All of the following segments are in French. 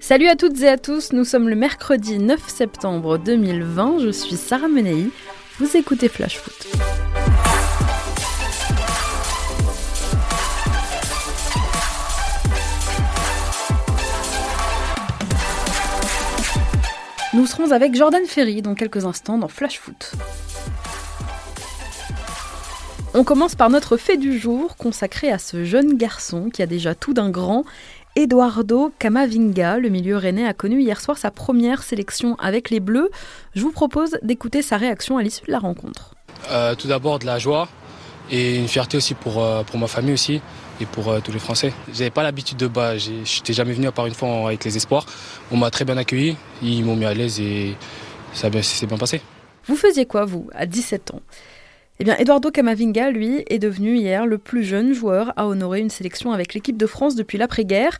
Salut à toutes et à tous, nous sommes le mercredi 9 septembre 2020, je suis Sarah Menei, vous écoutez Flash Foot. Nous serons avec Jordan Ferry dans quelques instants dans Flash Foot. On commence par notre fait du jour consacré à ce jeune garçon qui a déjà tout d'un grand Eduardo Camavinga, le milieu rennais, a connu hier soir sa première sélection avec les Bleus. Je vous propose d'écouter sa réaction à l'issue de la rencontre. Euh, tout d'abord de la joie et une fierté aussi pour, euh, pour ma famille aussi et pour euh, tous les Français. J'avais pas l'habitude de bas, j'étais jamais venu à part une fois avec les espoirs. On m'a très bien accueilli, ils m'ont mis à l'aise et ça s'est bien passé. Vous faisiez quoi vous à 17 ans? Eh bien, Eduardo Camavinga, lui, est devenu hier le plus jeune joueur à honorer une sélection avec l'équipe de France depuis l'après-guerre.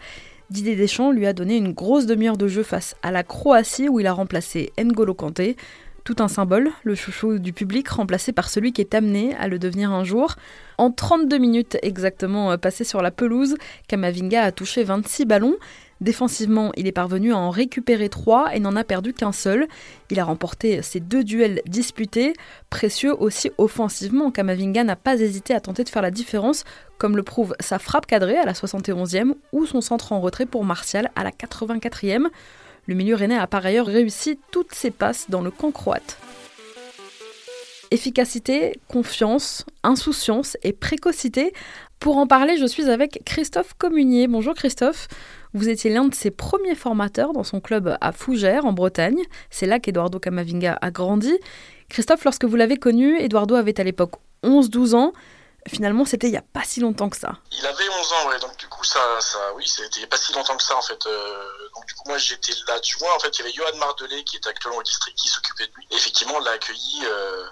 Didier Deschamps lui a donné une grosse demi-heure de jeu face à la Croatie où il a remplacé N'Golo Kanté. Tout un symbole, le chouchou du public remplacé par celui qui est amené à le devenir un jour. En 32 minutes exactement euh, passées sur la pelouse, Camavinga a touché 26 ballons. Défensivement, il est parvenu à en récupérer trois et n'en a perdu qu'un seul. Il a remporté ses deux duels disputés. Précieux aussi offensivement, Kamavinga n'a pas hésité à tenter de faire la différence, comme le prouve sa frappe cadrée à la 71e ou son centre en retrait pour Martial à la 84e. Le milieu rennais a par ailleurs réussi toutes ses passes dans le camp croate. Efficacité, confiance, insouciance et précocité. Pour en parler, je suis avec Christophe Communier. Bonjour Christophe. Vous étiez l'un de ses premiers formateurs dans son club à Fougères, en Bretagne. C'est là qu'Eduardo Camavinga a grandi. Christophe, lorsque vous l'avez connu, Eduardo avait à l'époque 11-12 ans. Finalement, c'était il n'y a pas si longtemps que ça. Il avait 11 ans, ouais. Donc, du coup, ça, ça oui, c'était pas si longtemps que ça, en fait. Euh, donc, du coup, moi, j'étais l'adjoint. En fait, il y avait Johan Mardelet, qui est actuellement au district, qui s'occupait de lui. Effectivement, on l'a accueilli. Euh,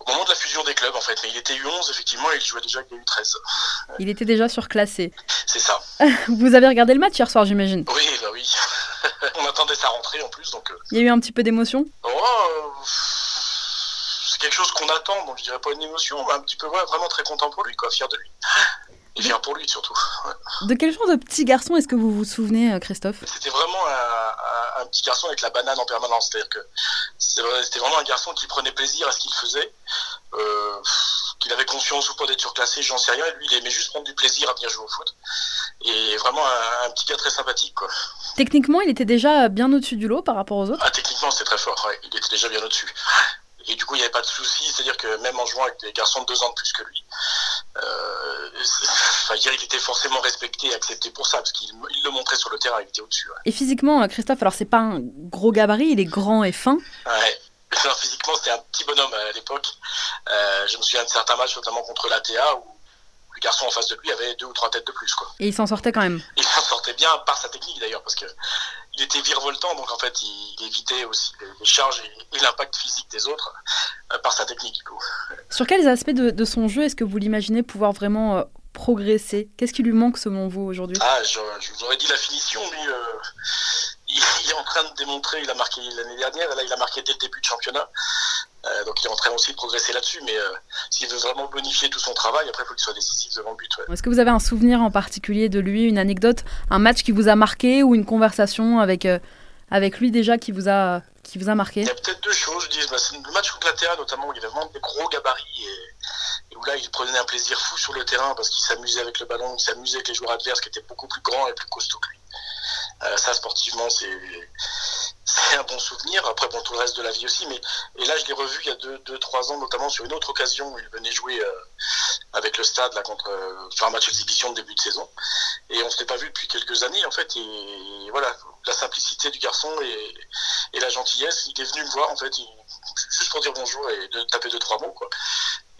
au moment de la fusion des clubs en fait. Mais il était U11 effectivement et il jouait déjà avec les U13. Il était déjà surclassé. C'est ça. Vous avez regardé le match hier soir j'imagine Oui, bah oui. On attendait sa rentrée en plus donc. Euh. Il y a eu un petit peu d'émotion oh, euh, C'est quelque chose qu'on attend donc je dirais pas une émotion mais un petit peu vraiment très content pour lui quoi, fier de lui. Et fier pour lui surtout. De quel genre de petit garçon est-ce que vous vous souvenez, euh, Christophe? C'était vraiment un, petit garçon avec la banane en permanence. C'est-à-dire que c'était vraiment un garçon qui prenait plaisir à ce qu'il faisait. Euh, qu'il avait conscience ou pas d'être surclassé, j'en sais rien. Lui, il aimait juste prendre du plaisir à venir jouer au foot. Et vraiment un, petit gars très sympathique. Quoi. Techniquement, il était déjà bien au-dessus du lot par rapport aux autres ah, Techniquement, c'était très fort. Il était déjà bien au-dessus. Et du coup, il n'y avait pas de souci. C'est-à-dire que même en jouant avec des garçons de deux ans de plus que lui, euh, il était forcément respecté et accepté pour ça, parce qu'il le montrait sur le terrain, il était au-dessus. Et physiquement, Christophe, alors c'est pas un gros gabarit, il est grand et fin. Ouais. Alors, physiquement, c'était un petit bonhomme à l'époque. Euh, je me souviens de certains matchs, notamment contre l'ATA, où le garçon en face de lui avait deux ou trois têtes de plus. Quoi. Et il s'en sortait quand même Il s'en sortait bien par sa technique d'ailleurs, parce que il était virevoltant, donc en fait il, évitait aussi les, charges et, l'impact physique des autres euh, par sa technique. Du coup. Sur quels aspects de, son jeu est-ce que vous l'imaginez pouvoir vraiment euh, progresser? Qu'est-ce qui lui manque selon vous aujourd'hui? Ah, je, vous aurais dit la finition, lui. Euh, il, est en train de démontrer, il a marqué l'année dernière, et là il a marqué dès le début de championnat. Euh, donc il est en train aussi de progresser là-dessus, mais euh, s'il veut vraiment bonifier tout son travail, après il faut qu'il soit décisif devant le but. Est-ce que vous avez un souvenir en particulier de lui, une anecdote, un match qui vous a marqué ou une conversation avec, euh, avec lui déjà qui vous a, qui vous a marqué? Il y a peut-être deux choses. Je dis, bah, c'est le match contre la Terre notamment, où il avait vraiment des gros gabarits et, où là il prenait un plaisir fou sur le terrain parce qu'il s'amusait avec le ballon, il s'amusait avec les joueurs adverses qui étaient beaucoup plus grands et plus costauds que lui. Ça sportivement c'est c'est un bon souvenir. Après, bon, tout le reste de la vie aussi. Mais et là, je l'ai revu il y a 2-3 deux, trois ans, notamment sur une autre occasion où il venait jouer euh, avec le stade là contre euh, faire un match d'exhibition de début de saison. Et on ne s'était pas vu depuis quelques années en fait. Et voilà, la simplicité du garçon et, et la gentillesse. Il est venu me voir en fait, juste pour dire bonjour et de taper deux trois mots quoi.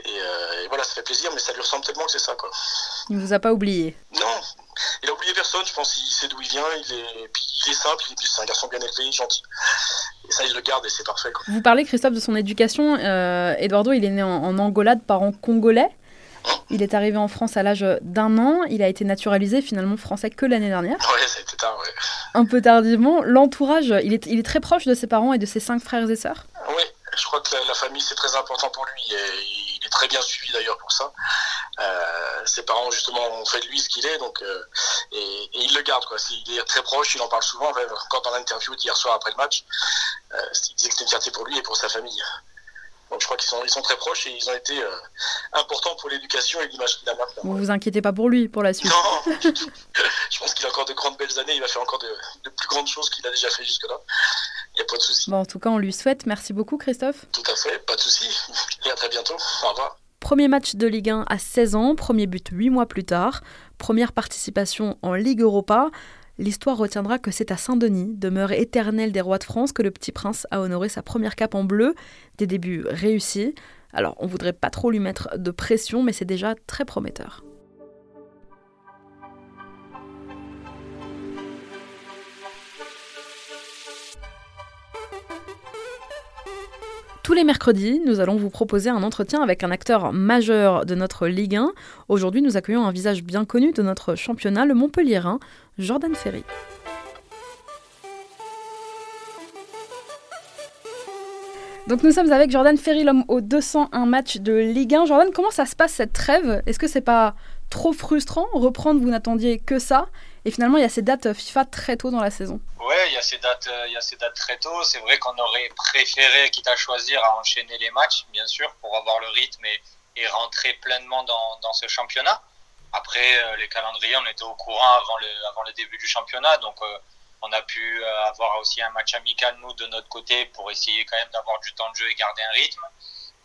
Euh, et, voilà, ça fait plaisir, mais ça lui ressemble tellement que c'est ça quoi. Il vous a pas oublié? Non, il a oublié personne, je pense. Il sait d'où il vient, il est, puis il est simple, c'est un garçon bien élevé, gentil. Et ça, il le garde et c'est parfait. Vous parlez, Christophe, de son éducation. Euh, Eduardo, il est né en, Angola de parents congolais. Il est arrivé en France à l'âge d'un an. Il a été naturalisé finalement français que l'année dernière. Ouais, ça a été tard, ouais. Un peu tardivement. L'entourage, il est, il est très proche de ses parents et de ses cinq frères et sœurs? Oui, je crois que la, famille, c'est très important pour lui. Et très bien suivi d'ailleurs pour ça. ses parents justement ont fait de lui ce qu'il est, donc et, il le garde quoi. Il est très proche, il en parle souvent. quand dans l'interview d'hier soir après le match, il disait que c'était une fierté pour lui et pour sa famille. Donc je crois qu'ils sont, ils sont très proches et ils ont été euh, importants pour l'éducation et l'image qu'il a maintenant. Vous vous inquiétez pas pour lui, pour la suite Non, je pense qu'il a encore de grandes belles années, il va faire encore de, plus grandes choses qu'il a déjà fait jusque-là. Il n'y a pas de souci. Bon, en tout cas, on lui souhaite. Merci beaucoup, Christophe. Tout à fait, pas de souci. Et à très bientôt. Au revoir. Premier match de Ligue 1 à 16 ans, premier but 8 mois plus tard, première participation en Ligue Europa l'histoire retiendra que c'est à Saint-Denis, demeure éternelle des rois de France, que le petit prince a honoré sa première cape en bleu, des débuts réussis. Alors on voudrait pas trop lui mettre de pression, mais c'est déjà très prometteur. Tous les mercredis, nous allons vous proposer un entretien avec un acteur majeur de notre Ligue 1. Aujourd'hui, nous accueillons un visage bien connu de notre championnat, le Montpellierin, Jordan Ferry. Donc nous sommes avec Jordan Ferry, l'homme aux 201 matchs de Ligue 1. Jordan, comment ça se passe cette trêve? Est-ce que c'est pas trop frustrant Reprendre, vous n'attendiez que ça? Et finalement, il y a ces dates FIFA très tôt dans la saison. Ouais, il y a ces dates, euh, il y a ces dates très tôt. C'est vrai qu'on aurait préféré, quitte à choisir, à enchaîner les matchs, bien sûr, pour avoir le rythme et, rentrer pleinement dans, dans, ce championnat. Après, euh, les calendriers, on était au courant avant le, avant le début du championnat, donc euh, on a pu avoir aussi un match amical, nous, de notre côté, pour essayer quand même d'avoir du temps de jeu et garder un rythme.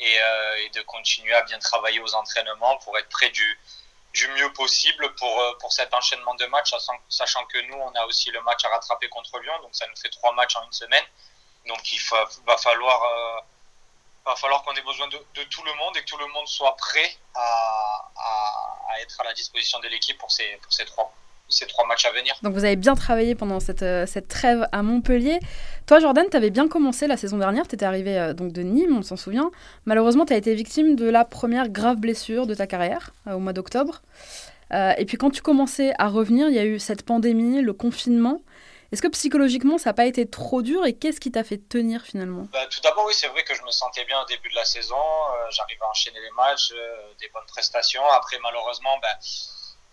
Et, et de continuer à bien travailler aux entraînements pour être près du, du mieux possible pour, euh, pour cet enchaînement de matchs, sachant que nous, on a aussi le match à rattraper contre Lyon, donc ça nous fait trois matchs en une semaine. Donc il va, falloir, euh, falloir qu'on ait besoin de, de, tout le monde et que tout le monde soit prêt à, à, à être à la disposition de l'équipe pour ces, pour ces trois ces trois matchs à venir. Donc vous avez bien travaillé pendant cette, euh, cette trêve à Montpellier. Toi, Jordan, tu avais bien commencé la saison dernière. Tu étais arrivé euh, donc de Nîmes, on s'en souvient. Malheureusement, tu as été victime de la première grave blessure de ta carrière euh, au mois d'octobre. et puis quand tu commençais à revenir, il y a eu cette pandémie, le confinement. Est-ce que psychologiquement, ça n'a pas été trop dur et qu'est-ce qui t'a fait tenir finalement? Bah, Tout d'abord, oui, c'est vrai que je me sentais bien au début de la saison. J'arrivais à enchaîner les matchs, des bonnes prestations. Après, malheureusement, bah,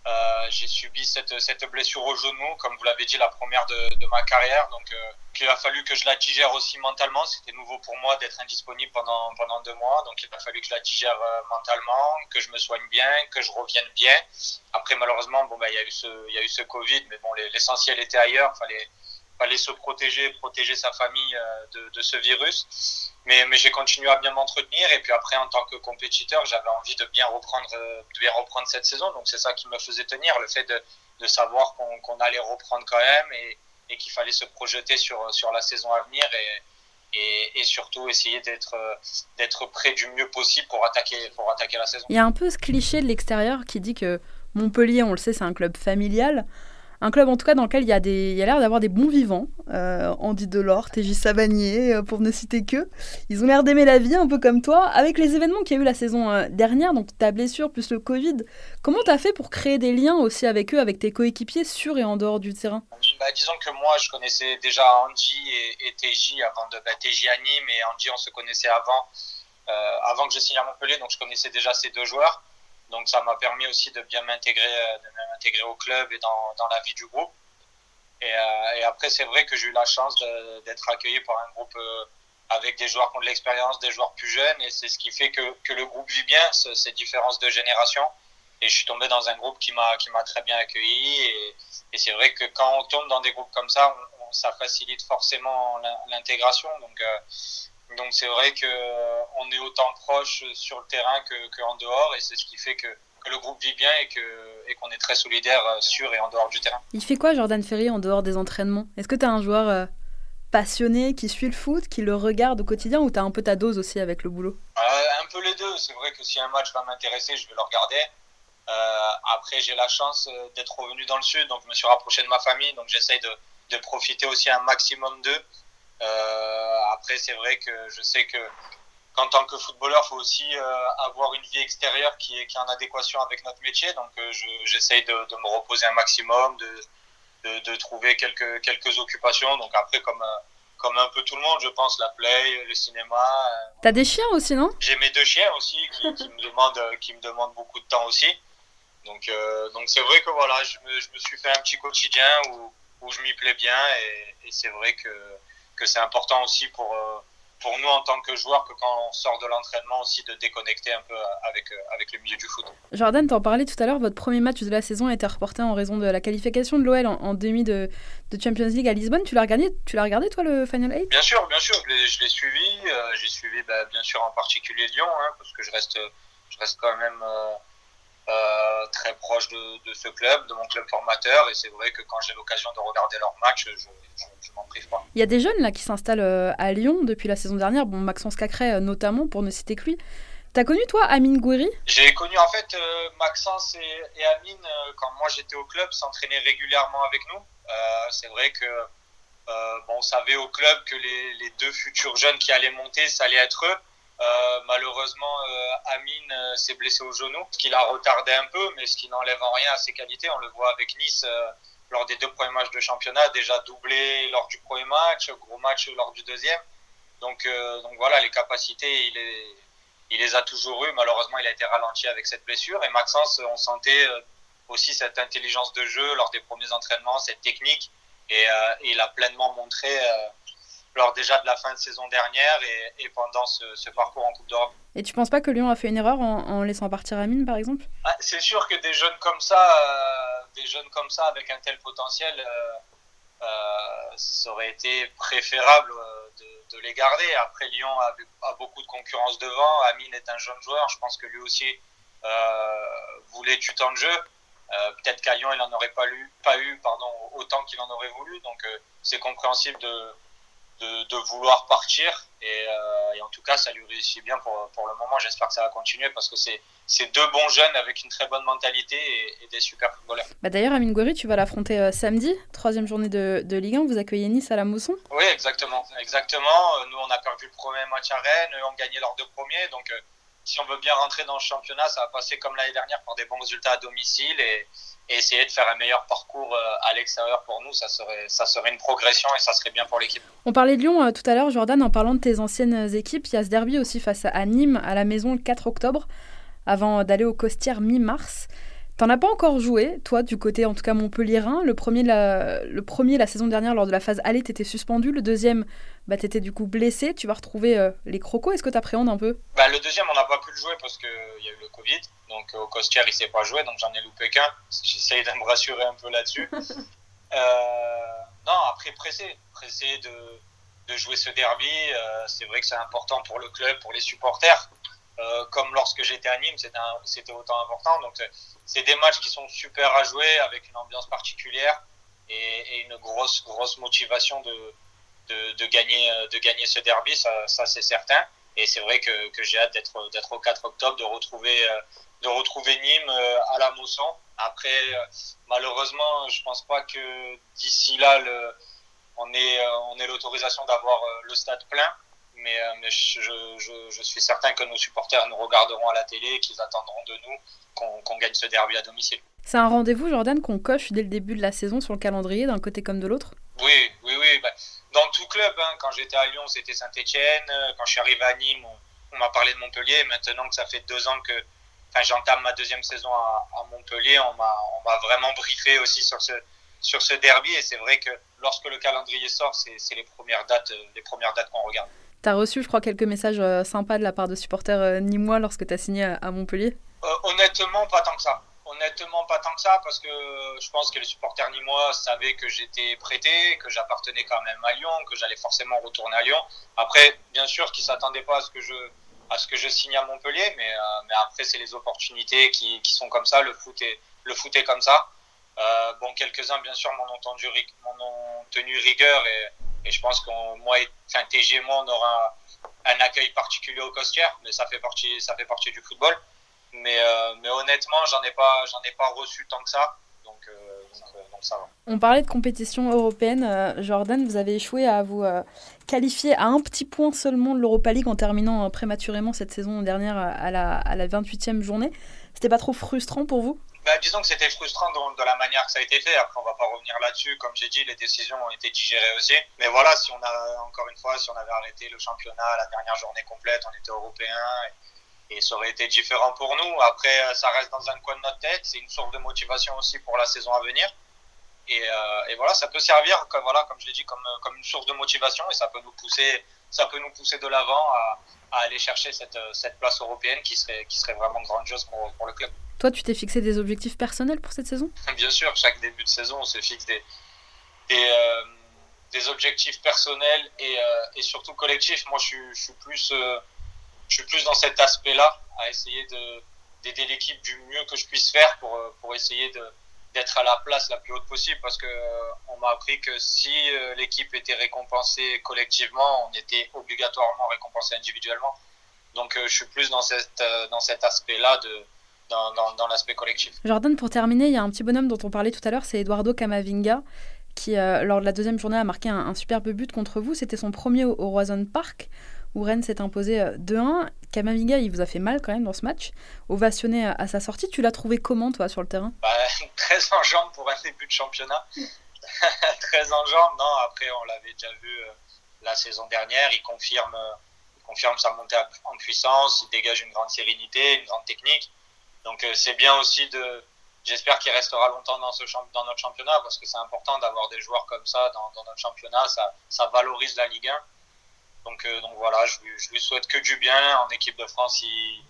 euh, j'ai subi cette, cette, blessure au genou, comme vous l'avez dit, la première de, ma carrière. Donc, euh, il a fallu que je la digère aussi mentalement. C'était nouveau pour moi d'être indisponible pendant, pendant deux mois. Donc, il a fallu que je la digère euh, mentalement, que je me soigne bien, que je revienne bien. Après, malheureusement, bon, bah, il y a eu ce, il y a eu ce Covid, mais bon, l'essentiel était ailleurs. Fallait, fallait se protéger, protéger sa famille de, de ce virus mais, mais j'ai continué à bien m'entretenir et puis après en tant que compétiteur j'avais envie de bien reprendre de bien reprendre cette saison donc c'est ça qui me faisait tenir le fait de, de savoir qu'on allait reprendre quand même et, et qu'il fallait se projeter sur, sur la saison à venir et, et, surtout essayer d'être d'être prêt du mieux possible pour attaquer pour attaquer la saison. Il y a un peu ce cliché de l'extérieur qui dit que Montpellier, on le sait, c'est un club familial. Un club en tout cas dans lequel il y a, des, il a l'air d'avoir des bons vivants. Euh, Andy Delors, TJ Savanier, euh, pour ne citer que. Ils ont l'air d'aimer la vie, un peu comme toi. Avec les événements qu'il y a eu la saison euh, dernière, donc ta blessure plus le Covid, comment tu as fait pour créer des liens aussi avec eux, avec tes coéquipiers sur et en dehors du terrain? Bah, Disons que moi, je connaissais déjà Andy et, et TJ avant de. Bah, TJ à Nîmes et Andy, on se connaissait avant, euh, avant que je signe à Montpellier, donc je connaissais déjà ces deux joueurs. Donc ça m'a permis aussi de bien m'intégrer, euh, de m'intégrer au club et dans, dans la vie du groupe. Et, euh, après, c'est vrai que j'ai eu la chance d'être accueilli par un groupe euh, avec des joueurs qui ont de l'expérience, des joueurs plus jeunes, et c'est ce qui fait que, que, le groupe vit bien, ces différences de génération. Et je suis tombé dans un groupe qui m'a qui m'a très bien accueilli. Et, c'est vrai que quand on tombe dans des groupes comme ça, ça facilite forcément l'intégration. Donc donc c'est vrai que euh, est autant proche sur le terrain que, en dehors et c'est ce qui fait que, le groupe vit bien et que et qu'on est très solidaire euh, sur et en dehors du terrain. Il fait quoi Jordan Ferry en dehors des entraînements? Est-ce que tu as un joueur euh, passionné qui suit le foot, qui le regarde au quotidien ou tu as un peu ta dose aussi avec le boulot? Un peu les deux. C'est vrai que si un match va m'intéresser, je vais le regarder. après, j'ai la chance d'être revenu dans le sud, donc je me suis rapproché de ma famille, donc j'essaye de, de profiter aussi un maximum d'eux. Euh, après, c'est vrai que je sais que qu'en tant que footballeur, il faut aussi euh, avoir une vie extérieure qui est, qui est en adéquation avec notre métier. Donc, euh, j'essaye de, de, me reposer un maximum, de, de, de, trouver quelques, quelques occupations. Donc, après, comme, comme un peu tout le monde, je pense, la play, le cinéma. T'as des chiens aussi, non? J'ai mes deux chiens aussi qui, qui, me demandent, qui me demandent beaucoup de temps aussi. Donc, donc c'est vrai que voilà, je me, je me, suis fait un petit quotidien où, où je m'y plais bien et, et c'est vrai que, que c'est important aussi pour, pour nous en tant que joueurs que quand on sort de l'entraînement aussi de déconnecter un peu avec, euh, avec le milieu du foot. Jordan, t'en parlais tout à l'heure, votre premier match de la saison a été reporté en raison de la qualification de l'OL en, demi de, de, Champions League à Lisbonne. Tu l'as regardé, tu l'as regardé toi le Final 8 Bien sûr, bien sûr, je l'ai suivi. Euh, J'ai suivi bah, bien sûr en particulier Lyon, hein, parce que je reste, je reste quand même... Euh, euh, très proche de, de, ce club, de mon club formateur. Et c'est vrai que quand j'ai l'occasion de regarder leurs matchs, je, je, m'en prive pas. Il y a des jeunes là qui s'installent euh, à Lyon depuis la saison dernière. Bon, Maxence Cacré euh, notamment, pour ne citer que lui. T'as connu toi Amine Gouiri J'ai connu en fait Maxence et, et Amine quand moi j'étais au club, s'entraînaient régulièrement avec nous. c'est vrai que bon, on savait au club que les, les, deux futurs jeunes qui allaient monter, ça allait être eux. Euh, malheureusement, euh, Amine euh, s'est blessé au genou, ce qui l'a retardé un peu, mais ce qui n'enlève en rien à ses qualités. On le voit avec Nice lors des deux premiers matchs de championnat, déjà doublé lors du premier match, gros match lors du deuxième. Donc, donc voilà, les capacités, il, est, il les a toujours eues. Malheureusement, il a été ralenti avec cette blessure. Et Maxence, on sentait aussi cette intelligence de jeu lors des premiers entraînements, cette technique. Et, et il a pleinement montré lors déjà de la fin de saison dernière et, et pendant ce, ce, parcours en Coupe d'Europe. Et tu penses pas que Lyon a fait une erreur en, en laissant partir Amine, par exemple? Ah, C'est sûr que des jeunes comme ça, euh, des jeunes comme ça avec un tel potentiel, euh, euh, ça aurait été préférable de, de, les garder. Après, Lyon a, a, beaucoup de concurrence devant. Amine est un jeune joueur. Je pense que lui aussi voulait du temps de jeu. Peut-être qu'à Lyon, il n'en aurait pas, eu, pas eu pardon, autant qu'il en aurait voulu. Donc, c'est compréhensible de de, de, vouloir partir. Et, euh, et, en tout cas, ça lui réussit bien pour, pour le moment. J'espère que ça va continuer parce que c'est deux bons jeunes avec une très bonne mentalité et, et des super footballeurs. Bah D'ailleurs, Amine Gouiri, tu vas l'affronter euh, samedi, troisième journée de, de, Ligue 1. Vous accueillez Nice à la Mousson Oui, exactement. exactement. Nous, on a perdu le premier match à Rennes, eux ont gagné leurs deux premiers. Donc, euh, si on veut bien rentrer dans le championnat, ça va passer comme l'année dernière par des bons résultats à domicile. Et, et essayer de faire un meilleur parcours euh, à l'extérieur pour nous, ça serait, ça serait une progression et ça serait bien pour l'équipe. On parlait de Lyon euh, tout à l'heure, Jordan, en parlant de tes anciennes équipes. Il y a ce derby aussi face à Nîmes à la maison le 4 octobre, avant d'aller au Costières mi-mars. T'en as pas encore joué, toi, du côté en tout cas Montpellierin. Le premier, la, le premier la saison dernière, lors de la phase aller, t'étais suspendu. Le deuxième, bah, t'étais du coup blessé. Tu vas retrouver euh, les crocos. Est-ce que t'appréhendes un peu? Bah, Le deuxième, on n'a pas pu le jouer parce qu'il y a eu le Covid. Donc au Costière, il s'est pas joué, donc j'en ai loupé qu'un. J'essaye de me rassurer un peu là-dessus. euh, non, après pressé, pressé de, de jouer ce derby. Euh, c'est vrai que c'est important pour le club, pour les supporters. Euh, comme lorsque j'étais à Nîmes, c'était autant important. Donc c'est des matchs qui sont super à jouer avec une ambiance particulière et, et une grosse grosse motivation de, de, de, gagner de gagner ce derby, ça, ça c'est certain. Et c'est vrai que, que j'ai hâte d'être d'être au 4 octobre, de retrouver de retrouver Nîmes à la Mousson. Après, malheureusement, je pense pas que d'ici là, le, on ait, on ait l'autorisation d'avoir le stade plein. Mais, mais je, je, je, suis certain que nos supporters nous regarderont à la télé et qu'ils attendront de nous qu'on qu gagne ce derby à domicile. C'est un rendez-vous, Jordan, qu'on coche dès le début de la saison sur le calendrier, d'un côté comme de l'autre? Oui, oui, oui. Bah, dans tout club, hein, quand j'étais à Lyon, c'était Saint-Etienne. Quand je suis arrivé à Nîmes, on, on m'a parlé de Montpellier. Maintenant que ça fait deux ans que, j'entame ma deuxième saison à, à Montpellier, on m'a vraiment briefé aussi sur ce, sur ce derby. Et c'est vrai que lorsque le calendrier sort, c'est les premières dates, les premières dates qu'on regarde. Tu as reçu, je crois, quelques messages euh, sympas de la part de supporters euh, nîmois lorsque tu as signé à, à Montpellier? Euh, Honnêtement, pas tant que ça. Honnêtement, pas tant que ça, parce que je pense que les supporters nîmois savaient que j'étais prêté, que j'appartenais quand même à Lyon, que j'allais forcément retourner à Lyon. Après, bien sûr qu'ils ne s'attendaient pas à ce que je signe à Montpellier, mais, euh, après, c'est les opportunités qui, sont comme ça, le foot est, comme ça. Euh, bon, quelques-uns, bien sûr, m'en ont, tenu rigueur et, et je pense que moi, enfin, TG et moi, on aura un, accueil particulier au Costière, mais ça fait partie du football. Mais, euh, mais honnêtement, j'en ai pas, j'en ai pas reçu tant que ça. Donc, euh, donc, donc, ça va. On parlait de compétition européenne. Euh, Jordan, vous avez échoué à vous euh, qualifier à un petit point seulement de l'Europa League en terminant prématurément cette saison dernière à la, à la 28e journée. C'était pas trop frustrant pour vous? Bah, disons que c'était frustrant de, de, la manière que ça a été fait. Après, on va pas revenir là-dessus. Comme j'ai dit, les décisions ont été digérées aussi. Mais voilà, si on a, encore une fois, si on avait arrêté le championnat la dernière journée complète, on était européen et, et ça aurait été différent pour nous. Après, ça reste dans un coin de notre tête. C'est une source de motivation aussi pour la saison à venir. Et, euh, et voilà, ça peut servir, comme, voilà, comme je l'ai dit, comme, comme une source de motivation et ça peut nous pousser, ça peut nous pousser de l'avant à, à, aller chercher cette, cette place européenne qui serait, qui serait vraiment grandiose pour, pour le club. Toi, tu t'es fixé des objectifs personnels pour cette saison? Bien sûr, chaque début de saison, on se fixe des, des, euh, des objectifs personnels et, euh, et, surtout collectifs. Moi, je suis, je suis, plus, euh, je suis plus dans cet aspect-là, à essayer d'aider l'équipe du mieux que je puisse faire pour, pour essayer d'être à la place la plus haute possible parce que on m'a appris que si l'équipe était récompensée collectivement, on était obligatoirement récompensé individuellement. Donc je suis plus dans, cette, dans cet aspect-là de, dans, dans, l'aspect collectif. Jordan, pour terminer, il y a un petit bonhomme dont on parlait tout à l'heure, c'est Eduardo Camavinga, qui, euh, lors de la deuxième journée, a marqué un, un superbe but contre vous. C'était son premier au, au Roison Park, où s'est imposé 2-1. Camavinga, il vous a fait mal quand même dans ce match. Ovationné à, à sa sortie, tu l'as trouvé comment, toi, sur le terrain? Bah, Très en jambes pour un début de championnat. très en jambes, non, après, on l'avait déjà vu euh, la saison dernière. Il confirme, euh, il confirme sa montée en puissance, il dégage une grande sérénité, une grande technique. Donc euh, c'est bien aussi de. J'espère qu'il restera longtemps dans, ce dans notre championnat parce que c'est important d'avoir des joueurs comme ça dans, dans, notre championnat. Ça, ça valorise la Ligue 1. Donc, euh, donc voilà, je lui, je lui, souhaite que du bien. En équipe de France, il,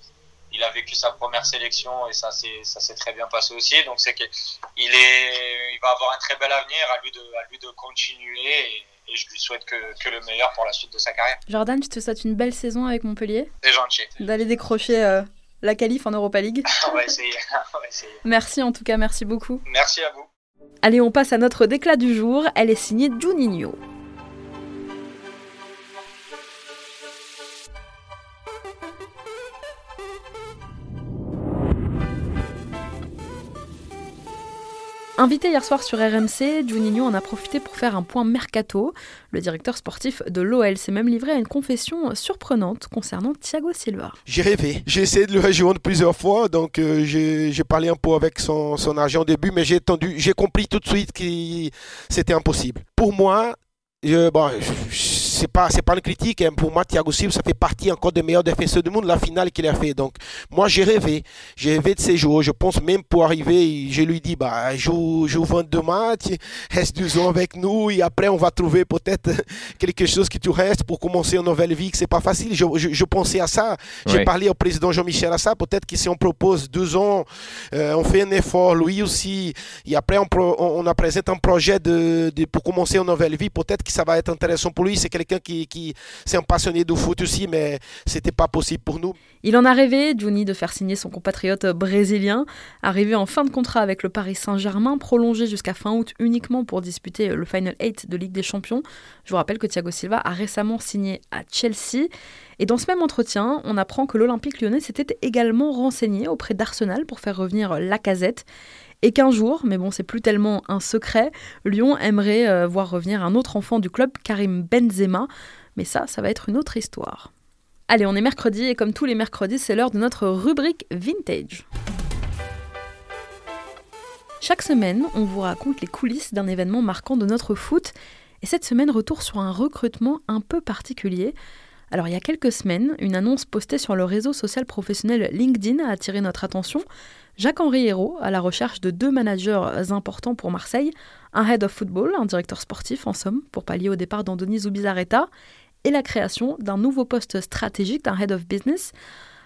il a vécu sa première sélection et ça s'est très bien passé aussi. Donc c'est qu'il est, il va avoir un très bel avenir. À lui de, à lui de continuer et, et je lui souhaite que, que, le meilleur pour la suite de sa carrière. Jordan, je te souhaite une belle saison avec Montpellier. C'est gentil. D'aller décrocher. Euh la qualif en Europa League. on, va essayer. on va essayer. Merci en tout cas, merci beaucoup. Merci à vous. Allez, on passe à notre déclat du jour. Elle est signée Juninho. Invité hier soir sur RMC, Juninho en a profité pour faire un point mercato. Le directeur sportif de l'OL s'est même livré à une confession surprenante concernant Thiago Silva. J'ai rêvé. J'ai essayé de le rejoindre plusieurs fois, donc euh, j'ai parlé un peu avec son, agent au début, mais j'ai compris tout de suite que c'était impossible. Pour moi, je, je, c'est pas c'est pas une critique hein. pour moi Thiago Silva ça fait partie encore des meilleurs défenseurs du monde la finale qu'il a fait. Donc moi j'ai rêvé. J'ai rêvé de ces jours. Je pense même pour arriver je lui dis bah joue joue 22 matchs reste deux ans avec nous. Et après on va trouver peut-être quelque chose qui tu restes pour commencer une nouvelle vie. Que c'est pas facile. Je, je, je, pensais à ça. J'ai parlé au président Jean-Michel à ça. Peut-être que si on propose deux ans euh, on fait un effort lui aussi. Et après on, pro, on, on présente un projet de, de, pour commencer une nouvelle vie. Peut-être que ça va être intéressant pour lui. C'est quelqu'un qui, un passionné de foot aussi, mais pas possible pour nous. Il en a rêvé, Juni, de faire signer son compatriote brésilien. Arrivé en fin de contrat avec le Paris Saint-Germain, prolongé jusqu'à fin août uniquement pour disputer le Final 8 de Ligue des Champions. Je vous rappelle que Thiago Silva a récemment signé à Chelsea. Et dans ce même entretien, on apprend que l'Olympique lyonnais s'était également renseigné auprès d'Arsenal pour faire revenir Lacazette et qu'un jour, mais bon, c'est plus tellement un secret, Lyon aimerait euh, voir revenir un autre enfant du club, Karim Benzema. Mais ça, ça va être une autre histoire. Allez, on est mercredi et comme tous les mercredis, c'est l'heure de notre rubrique Vintage. Chaque semaine, on vous raconte les coulisses d'un événement marquant de notre foot. Et cette semaine, retour sur un recrutement un peu particulier. Alors il y a quelques semaines, une annonce postée sur le réseau social professionnel LinkedIn a attiré notre attention. Jacques-Henri Hérault, à la recherche de deux managers importants pour Marseille, un head of football, un directeur sportif en somme, pour pallier au départ d'Andoni Zubizarreta, et la création d'un nouveau poste stratégique d'un head of business.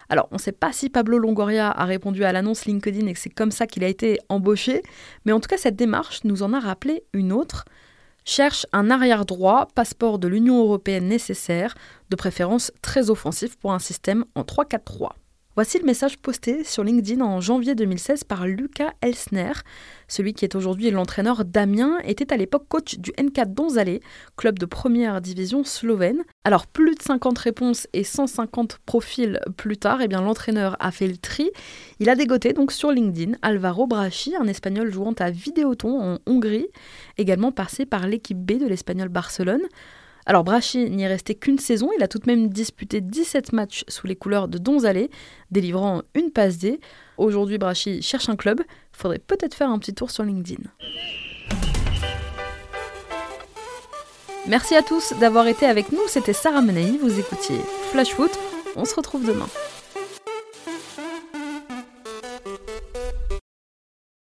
Alors, on ne sait pas si Pablo Longoria a répondu à l'annonce LinkedIn et que c'est comme ça qu'il a été embauché, mais en tout cas, cette démarche nous en a rappelé une autre. Cherche un arrière droit, passeport de l'Union européenne nécessaire, de préférence très offensif pour un système en 3-4-3. Voici le message posté sur LinkedIn en janvier 2016 par Lucas Elsner. Celui qui est aujourd'hui l'entraîneur d'Amiens était à l'époque coach du N4 Donzale, club de première division slovène. Alors plus de 50 réponses et 150 profils plus tard, eh l'entraîneur a fait le tri. Il a dégoté donc sur LinkedIn Alvaro Brachi, un espagnol jouant à Vidéoton en Hongrie, également passé par l'équipe B de l'espagnol Barcelone. Alors Brachy n'y est resté qu'une saison, il a tout de même disputé 17 matchs sous les couleurs de Donzalé, délivrant une passe D. Aujourd'hui Brachy cherche un club, faudrait peut-être faire un petit tour sur LinkedIn. Merci à tous d'avoir été avec nous, c'était Sarah Menei, vous écoutiez Flash Foot, on se retrouve demain.